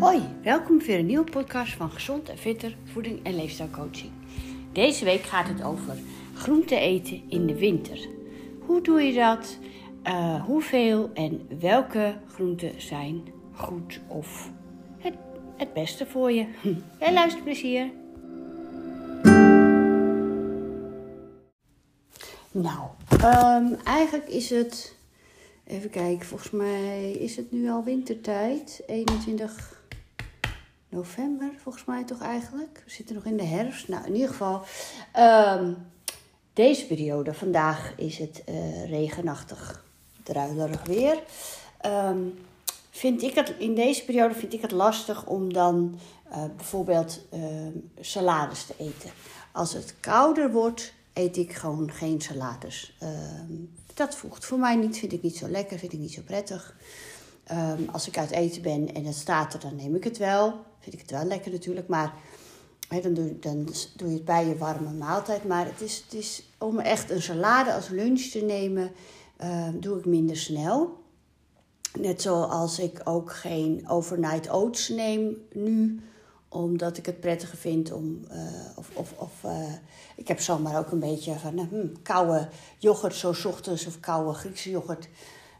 Hoi, welkom voor een nieuwe podcast van Gezond en Fitter Voeding en Leefstijlcoaching. Deze week gaat het over groente eten in de winter. Hoe doe je dat? Uh, hoeveel en welke groenten zijn goed of het, het beste voor je? Veel luisterplezier! Nou, um, eigenlijk is het Even kijken, volgens mij is het nu al wintertijd. 21 november, volgens mij toch eigenlijk. We zitten nog in de herfst. Nou, in ieder geval, um, deze periode. Vandaag is het uh, regenachtig, druilerig weer. Um, vind ik het, in deze periode vind ik het lastig om dan uh, bijvoorbeeld uh, salades te eten. Als het kouder wordt, eet ik gewoon geen salades. Dat voegt voor mij niet, vind ik niet zo lekker, vind ik niet zo prettig. Um, als ik uit eten ben en het staat er, dan neem ik het wel. Vind ik het wel lekker natuurlijk, maar dan, doe, dan doe je het bij je warme maaltijd. Maar het is, het is om echt een salade als lunch te nemen, uh, doe ik minder snel. Net zoals ik ook geen overnight oats neem nu omdat ik het prettiger vind om. Uh, of of, of uh, ik heb zomaar ook een beetje van. Uh, hmm, koude yoghurt, zo ochtends, of koude Griekse yoghurt.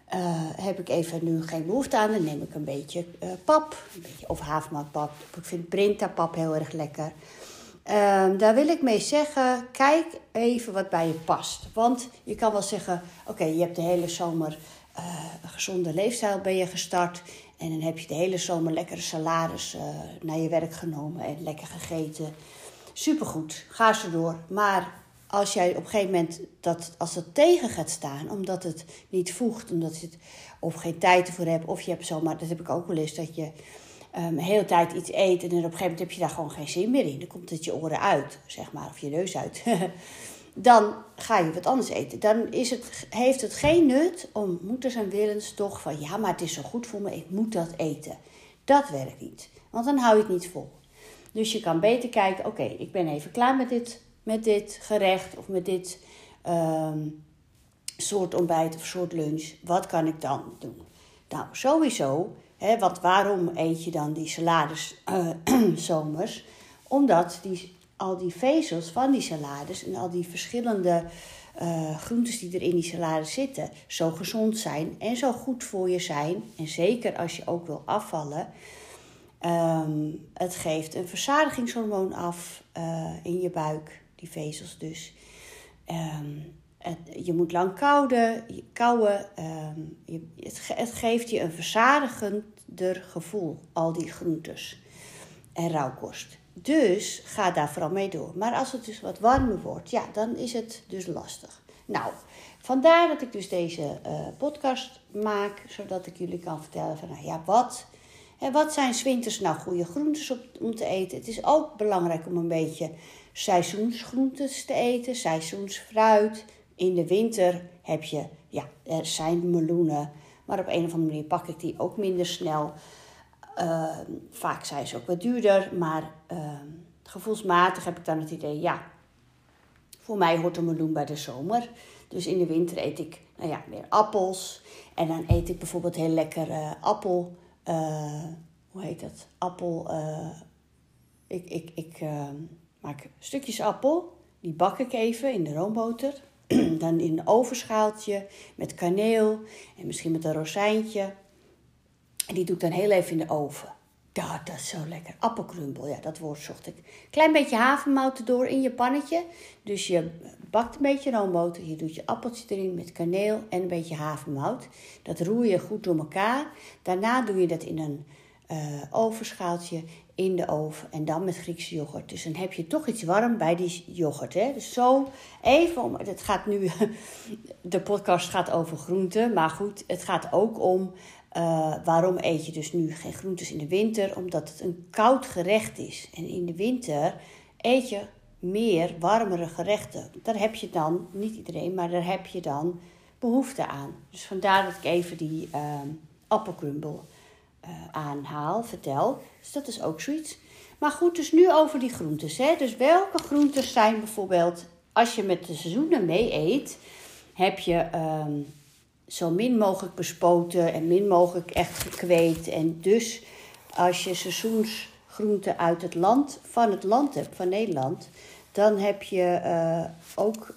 Eh, heb ik even nu geen behoefte aan. Dan neem ik een beetje pap, een beetje, of havermoutpap. Ik vind Brinta-pap heel erg lekker. Ehm, daar wil ik mee zeggen, kijk even wat bij je past. Want je kan wel zeggen, oké, je hebt de hele zomer een gezonde leefstijl ben je gestart. En dan heb je de hele zomer lekkere salades uh, naar je werk genomen en lekker gegeten. Supergoed, ga zo door. Maar als jij op een gegeven moment dat, als het tegen gaat staan, omdat het niet voegt, omdat je het of geen tijd ervoor hebt, of je hebt zomaar, dat heb ik ook wel eens, dat je um, de hele tijd iets eet en op een gegeven moment heb je daar gewoon geen zin meer in. Dan komt het je oren uit, zeg maar, of je neus uit. dan ga je wat anders eten. Dan is het, heeft het geen nut om moeders en willens toch van ja, maar het is zo goed voor me, ik moet dat eten. Dat werkt niet, want dan hou je het niet vol. Dus je kan beter kijken, oké, ik ben even klaar met dit, met dit gerecht of met dit um, soort ontbijt of soort lunch. Wat kan ik dan doen? Nou, sowieso, hè, want waarom eet je dan die salades uh, zomers? Omdat die al die vezels van die salades en al die verschillende uh, groentes die er in die salades zitten, zo gezond zijn en zo goed voor je zijn. En zeker als je ook wil afvallen. Um, het geeft een verzadigingshormoon af uh, in je buik, die vezels dus. Het, je moet lang kouden, kouwen. Um, je, het, het, geeft je een verzadigender gevoel, al die groentes en rauwkost. Dus ga daar vooral mee door. Maar als het dus wat warmer wordt, ja, dan is het dus lastig. Nou, vandaar dat ik dus deze uh, podcast maak, zodat ik jullie kan vertellen van, nou ja, wat, hè, wat zijn zwinters nou goede groentes op, om te eten? Het is ook belangrijk om een beetje seizoensgroentes te eten, seizoensfruit. In de winter heb je, ja, er zijn meloenen, maar op een of andere manier pak ik die ook minder snel. Uh, vaak zijn ze ook wat duurder, maar uh, gevoelsmatig heb ik dan het idee, ja, voor mij hoort een meloen bij de zomer. Dus in de winter eet ik, nou ja, meer appels. En dan eet ik bijvoorbeeld heel lekker uh, appel, uh, hoe heet dat? Appel, uh, ik, ik, ik maak stukjes appel, die bak ik even in de roomboter. dan in een ovenschaaltje met kaneel en misschien met een rozijntje. En die doe ik dan heel even in de oven. Dat, dat is zo lekker. Appelkrumbel, ja, dat woord zocht ik. Klein beetje havermout erdoor in je pannetje. Dus je bakt een beetje roomboter. Je doet je appeltje erin met kaneel en een beetje havermout. Dat roer je goed door elkaar. Daarna doe je dat in een uh, ovenschaaltje in de oven. En dan met Griekse yoghurt. Dus dan heb je toch iets warm bij die yoghurt. Hè? Dus zo even om. Het gaat nu. De podcast gaat over groenten. Maar goed, het gaat ook om uh, waarom eet je dus nu geen groentes in de winter? Omdat het een koud gerecht is. En in de winter eet je meer warmere gerechten. Daar heb je dan, niet iedereen, maar daar heb je dan behoefte aan. Dus vandaar dat ik even die uh, appelkrumbel uh, aanhaal, vertel. Dus dat is ook zoiets. Maar goed, dus nu over die groentes. Hè? Dus welke groentes zijn bijvoorbeeld, als je met de seizoenen mee eet, heb je um, zo min mogelijk bespoten en min mogelijk echt gekweekt. En dus als je seizoensgroenten uit het land, van het land hebt, van Nederland, dan heb je eh, ook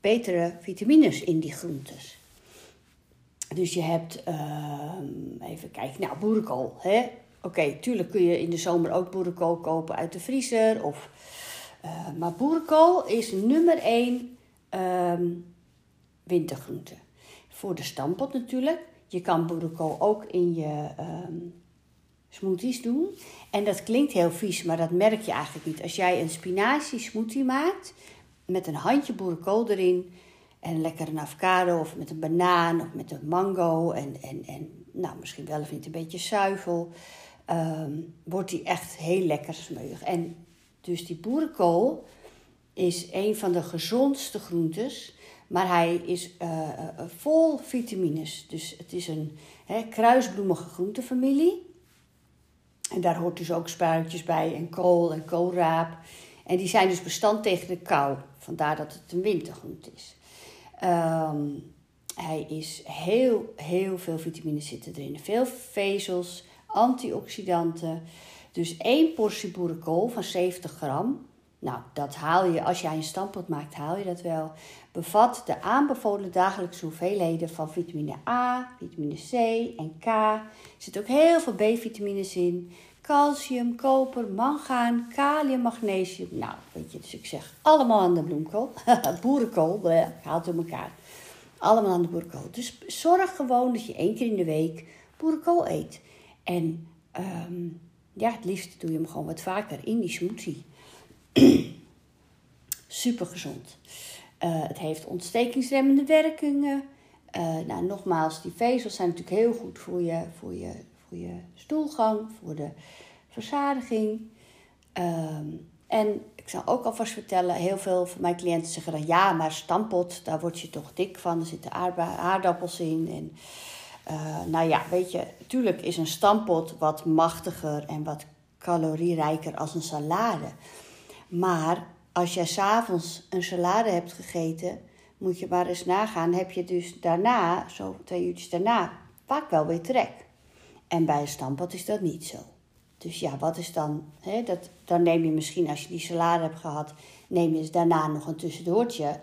betere vitamines in die groentes. Dus je hebt, ehm, even kijken, nou, boerenkool. Hè? Oké, tuurlijk kun je in de zomer ook boerenkool kopen uit de vriezer. Of, uh, maar boerenkool is nummer één um, wintergroente. Voor de stampot natuurlijk. Je kan boerenkool ook in je um, smoothies doen. En dat klinkt heel vies, maar dat merk je eigenlijk niet. Als jij een spinazie smoothie maakt met een handje boerenkool erin en lekker een avocado of met een banaan of met een mango en, en, en nou, misschien wel of niet een beetje zuivel, um, wordt die echt heel lekker smeuig. En dus die boerenkool is een van de gezondste groentes, maar hij is uh, vol vitamines. Dus het is een hè, kruisbloemige groentefamilie. En daar hoort dus ook spuitjes bij en kool en koolraap. En die zijn dus bestand tegen de kou. Vandaar dat het een wintergroente is. Um, hij is heel, heel veel vitamines zitten erin. Veel vezels, antioxidanten. Dus één portie boerenkool van 70 gram. Nou, dat haal je, als jij een stampot maakt, haal je dat wel. Bevat de aanbevolen dagelijkse hoeveelheden van vitamine A, vitamine C en K. Er zit ook heel veel B-vitamines in calcium, koper, mangaan, kalium, magnesium. Nou, weet je, dus ik zeg allemaal aan de bloemkool. boerenkool, bleh, haalt door elkaar. Allemaal aan de boerenkool. Dus zorg gewoon dat je één keer in de week boerenkool eet. En um, ja, het liefst doe je hem gewoon wat vaker in die smoothie. Super gezond. Uh, het heeft ontstekingsremmende werkingen. Uh, nou, nogmaals, die vezels zijn natuurlijk heel goed voor je, voor je voor je stoelgang, voor de verzadiging. Um, en ik zal ook alvast vertellen, heel veel van mijn cliënten zeggen dan ja, maar stampot, daar word je toch dik van. Er zitten aardappels in. En, uh, nou ja, weet je, natuurlijk is een stampot wat machtiger en wat calorierijker als een salade. Maar als jij s'avonds een salade hebt gegeten, moet je maar eens nagaan, heb je dus daarna, zo twee uurtjes daarna, vaak wel weer trek. En bij een stampot is dat niet zo. Dus ja, wat is dan? Hè, dat, dan neem je misschien, als je die salade hebt gehad, neem je daarna nog een tussendoortje.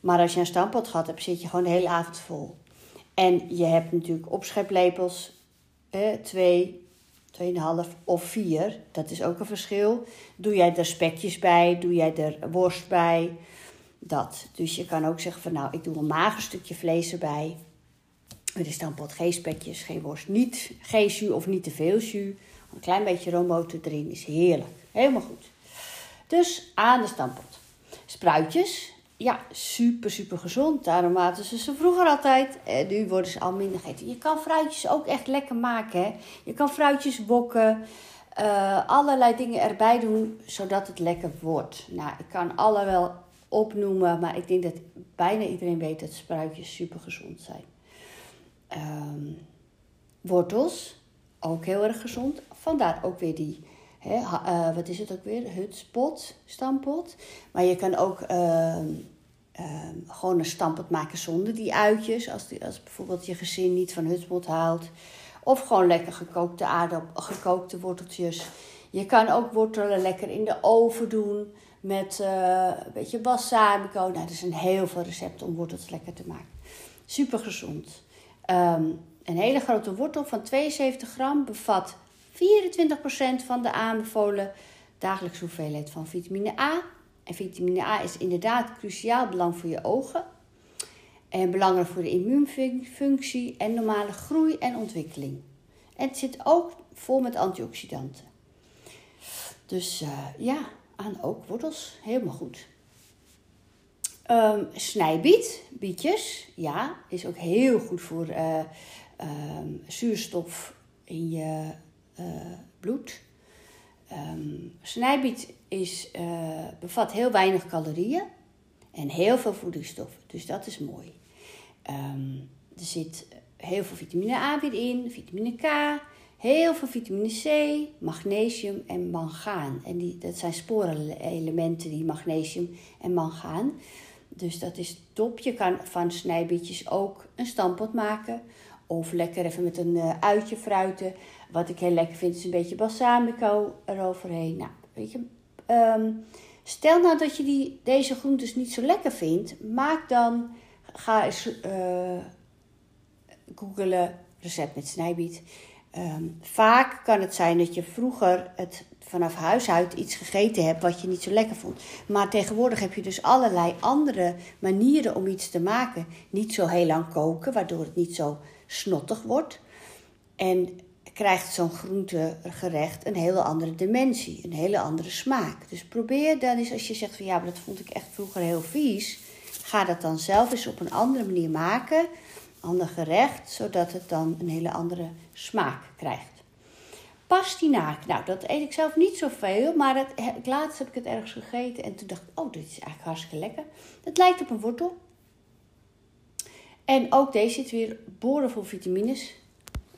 Maar als je een stampot gehad hebt, zit je gewoon de hele avond vol. En je hebt natuurlijk opscheplepels, eh, twee, tweeënhalf of vier. Dat is ook een verschil. Doe jij er spekjes bij? Doe jij er worst bij? Dat. Dus je kan ook zeggen van nou, ik doe een mager stukje vlees erbij. Het is dan pot geen spekjes, geen worst, niet, geen jus of niet te veel jus. Een klein beetje roomboter erin is heerlijk. Helemaal goed. Dus aan de stampot. Spruitjes, ja, super, super gezond. Daarom aten ze ze vroeger altijd. En nu worden ze al minder gegeten. Je kan fruitjes ook echt lekker maken. Hè? Je kan fruitjes wokken. Uh, allerlei dingen erbij doen, zodat het lekker wordt. Nou, ik kan alle wel opnoemen, maar ik denk dat bijna iedereen weet dat spruitjes super gezond zijn. Um, wortels, ook heel erg gezond. Vandaar ook weer die, hè, uh, wat is het ook weer? Hutspot, stampot. Maar je kan ook uh, uh, gewoon een stampot maken zonder die uitjes. Als, die, als bijvoorbeeld je gezin niet van hutspot haalt. Of gewoon lekker gekookte aardappel, gekookte worteltjes. Je kan ook wortelen lekker in de oven doen met uh, een beetje balsamico. Nou, er zijn heel veel recepten om wortels lekker te maken. Super gezond. Um, een hele grote wortel van 72 gram bevat 24% van de aanbevolen dagelijkse hoeveelheid van vitamine A. En vitamine A is inderdaad cruciaal belang voor je ogen. En belangrijk voor de immuunfunctie en normale groei en ontwikkeling. En het zit ook vol met antioxidanten. Dus uh, ja, aan ook wortels. Helemaal goed. Um, snijbiet, bietjes, ja, is ook heel goed voor uh, um, zuurstof in je uh, bloed. Um, snijbiet is, uh, bevat heel weinig calorieën en heel veel voedingsstoffen, dus dat is mooi. er zit heel veel vitamine A weer in, vitamine K, heel veel vitamine C, magnesium en mangaan. En die, dat zijn sporenelementen, die magnesium en mangaan. Dus dat is top. Je kan van snijbietjes ook een stampot maken. Of lekker even met een uh, uitje fruiten. Wat ik heel lekker vind is een beetje balsamico eroverheen. Nou, weet je, ehm, stel nou dat je die, deze groentes niet zo lekker vindt. Maak dan, ga eens uh, googelen recept met snijbiet. Ehm, vaak kan het zijn dat je vroeger het vanaf huis uit iets gegeten hebt wat je niet zo lekker vond. Maar tegenwoordig heb je dus allerlei andere manieren om iets te maken. Niet zo heel lang koken, waardoor het niet zo snottig wordt. En krijgt zo'n groentegerecht een hele andere dimensie, een hele andere smaak. Dus probeer dan eens, als je zegt van ja, maar dat vond ik echt vroeger heel vies, ga dat dan zelf eens op een andere manier maken, ander gerecht, zodat het dan een hele andere smaak krijgt. Pastinaak, nou dat eet ik zelf niet zoveel, maar het, laatst heb ik het ergens gegeten en toen dacht ik, oh dit is eigenlijk hartstikke lekker. Het lijkt op een wortel. En ook deze zit weer boordevol vitamines.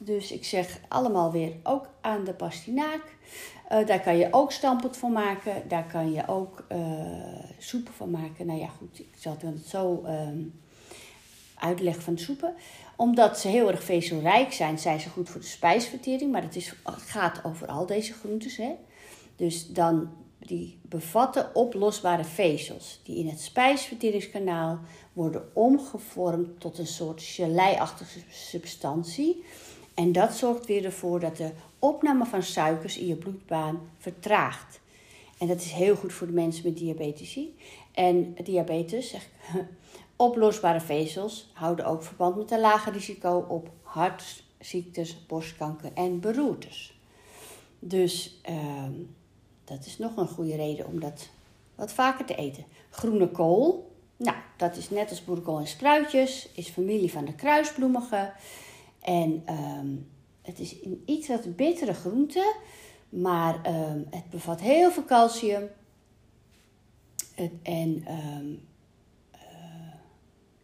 Dus ik zeg allemaal weer ook aan de pastinaak. Uh, daar kan je ook stampot van maken. Daar kan je ook uh, soep van maken. Nou ja, goed, ik zal het zo uh, uitleggen van de soepen. Omdat ze heel erg vezelrijk zijn, zijn ze goed voor de spijsvertering. Maar het, is, het gaat over al deze groentes. Hè? Dus dan, die bevatten oplosbare vezels. Die in het spijsverteringskanaal worden omgevormd tot een soort gelei-achtige substantie. En dat zorgt weer ervoor dat de opname van suikers in je bloedbaan vertraagt. En dat is heel goed voor de mensen met diabetes. En diabetes, zeg oplosbare vezels, houden ook verband met een lager risico op hartziektes, borstkanker en beroertes. Dus uh, dat is nog een goede reden om dat wat vaker te eten. Groene kool, nou, dat is net als boerenkool en spruitjes, is familie van de kruisbloemige. En um, het is een iets wat bittere groente, maar um, het bevat heel veel calcium. Het, en um, uh,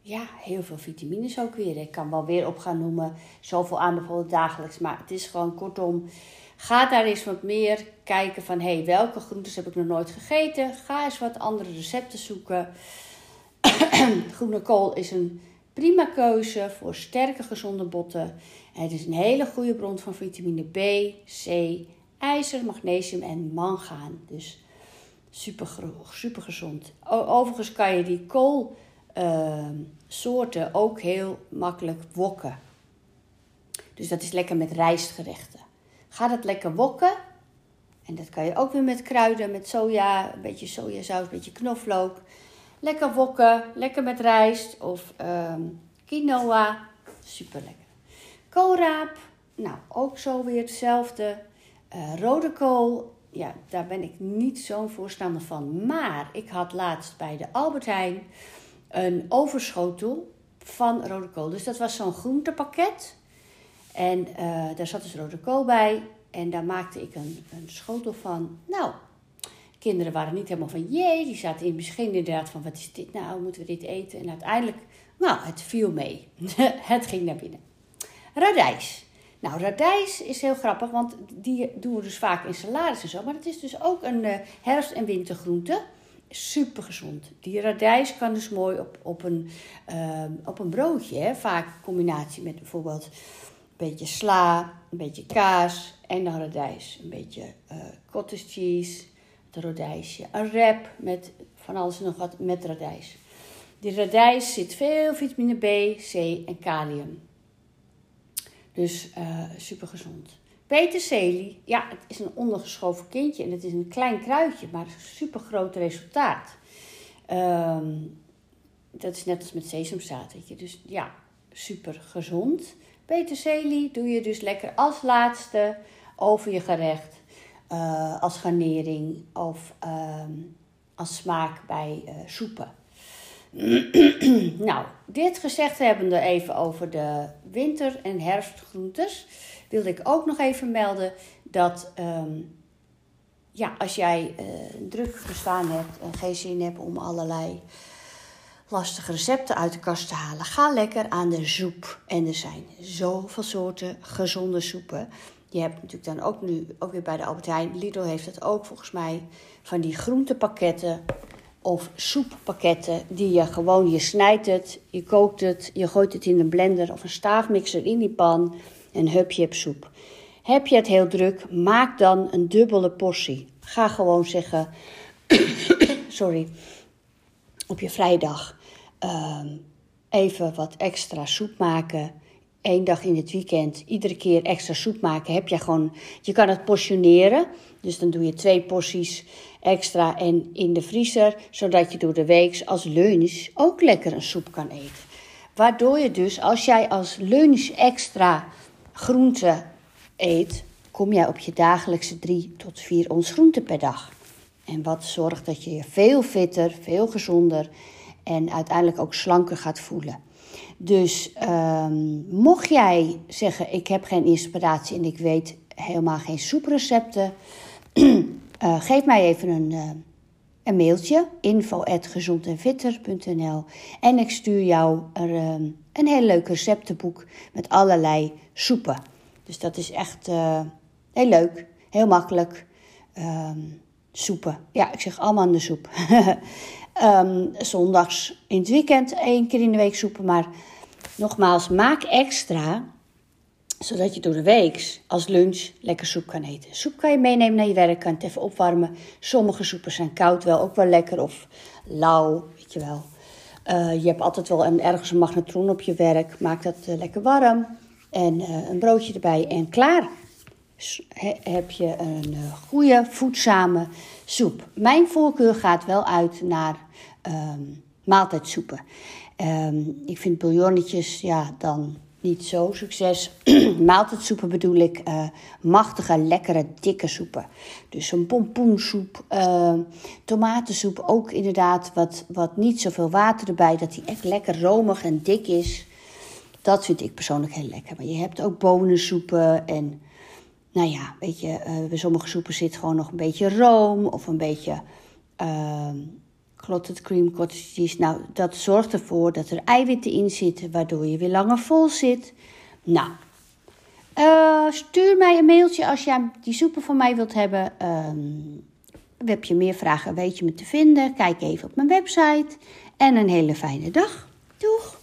ja, heel veel vitamines ook weer. Ik kan wel weer op gaan noemen, zoveel aanbevolen dagelijks. Maar het is gewoon kortom, ga daar eens wat meer kijken van... hey, welke groentes heb ik nog nooit gegeten? Ga eens wat andere recepten zoeken. Groene kool is een prima keuze voor sterke, gezonde botten. Het is een hele goede bron van vitamine B, C, ijzer, magnesium en mangaan. Dus super, super gezond. Overigens kan je die koolsoorten uh, ook heel makkelijk wokken. Dus dat is lekker met rijstgerechten. Ga dat lekker wokken. En dat kan je ook weer met kruiden, met soja, een beetje sojasaus, een beetje knoflook. Lekker wokken, lekker met rijst of um, quinoa. Super lekker. Koolraap, nou ook zo weer hetzelfde. Uh, rode kool, ja, daar ben ik niet zo'n voorstander van. Maar ik had laatst bij de Albert Heijn een overschotel van rode kool. Dus dat was zo'n groentepakket. En uh, daar zat dus rode kool bij. En daar maakte ik een, een schotel van. Nou, Kinderen waren niet helemaal van jee. Die zaten in begin inderdaad van wat is dit nou? Moeten we dit eten? En uiteindelijk, nou, het viel mee. het ging naar binnen. Radijs. Nou, radijs is heel grappig, want die doen we dus vaak in salades en zo. Maar het is dus ook een uh, herfst- en wintergroente. Super gezond. Die radijs kan dus mooi op, op, een, uh, op een broodje. Hè? Vaak in combinatie met bijvoorbeeld een beetje sla, een beetje kaas en dan radijs. Een beetje uh, cottage cheese, het. Een wrap met van alles en nog wat met radijs. Die radijs zit veel vitamine B, C en kalium. Dus uh, super gezond. Peterselie, ja, het is een ondergeschoven kindje en het is een klein kruidje, maar super groot resultaat. Um, dat is net als met sesamzaad. Dus ja, super gezond. Peterselie doe je dus lekker als laatste over je gerecht. Uh, als garnering of uh, als smaak bij uh, soepen. nou, dit gezegd hebbende even over de winter- en herfstgroentes, wilde ik ook nog even melden dat um, ja, als jij een druk bestaan hebt en geen zin hebt om allerlei lastige recepten uit de kast te halen, ga lekker aan de soep. En er zijn zoveel soorten gezonde soepen. Je hebt natuurlijk dan ook nu, ook weer bij de Albert Heijn, Lidl heeft het ook volgens mij, van die groentepakketten. Of soeppakketten die je gewoon, je snijdt het, je kookt het, je gooit het in een blender of een staafmixer in die pan en hup, je hebt soep. Heb je het heel druk, maak dan een dubbele portie. Ga gewoon zeggen, sorry, op je vrijdag ehm, even wat extra soep maken. Eén dag in het weekend, iedere keer extra soep maken. Heb je gewoon, je kan het portioneren. Dus dan doe je twee porties extra en in de vriezer, zodat je door de week als lunch ook lekker een soep kan eten. Waardoor je dus, als jij als lunch extra groente eet, kom jij op je dagelijkse 3 tot 4 ons groente per dag. En wat zorgt dat je je veel fitter, veel gezonder en uiteindelijk ook slanker gaat voelen. Dus um, mocht jij zeggen: Ik heb geen inspiratie en ik weet helemaal geen soeprecepten, uh, geef mij even een, uh, een mailtje: info@gezondenfitter.nl en ik stuur jou er, um, een heel leuk receptenboek met allerlei soepen. Dus dat is echt uh, heel leuk, heel makkelijk. Um, soepen. Ja, ik zeg allemaal in de soep. um, zondags in het weekend één keer in de week soepen. Maar nogmaals, maak extra zodat je door de week als lunch lekker soep kan eten. Soep kan je meenemen naar je werk, kan het even opwarmen. Sommige soepen zijn koud wel ook wel lekker of lauw, weet je wel. Uh, je hebt altijd wel een, ergens een magnetron op je werk. Maak dat uh, lekker warm. En uh, een broodje erbij en klaar heb je een eh, goede, voedzame soep. Mijn voorkeur gaat wel uit naar um, maaltijdsoepen. Um, ik vind bouillonnetjes ja, dan niet zo succes. Maaltijdsoepen bedoel ik uh, machtige, lekkere, dikke soepen. Dus een pompoensoep, uh, tomatensoep ook inderdaad wat, wat niet zoveel water erbij. Dat die echt lekker romig en dik is. Dat vind ik persoonlijk heel lekker. Maar je hebt ook bonensoepen en nou ja, weet je, uh, bij sommige soepen zit gewoon nog een beetje room of een beetje uh, clotted cream, cottage cheese. Nou, dat zorgt ervoor dat er eiwitten in zitten, waardoor je weer langer vol zit. Nou, uh, stuur mij een mailtje als jij die soepen van mij wilt hebben. Um, heb je meer vragen, weet je me te vinden. Kijk even op mijn website. En een hele fijne dag. Doeg!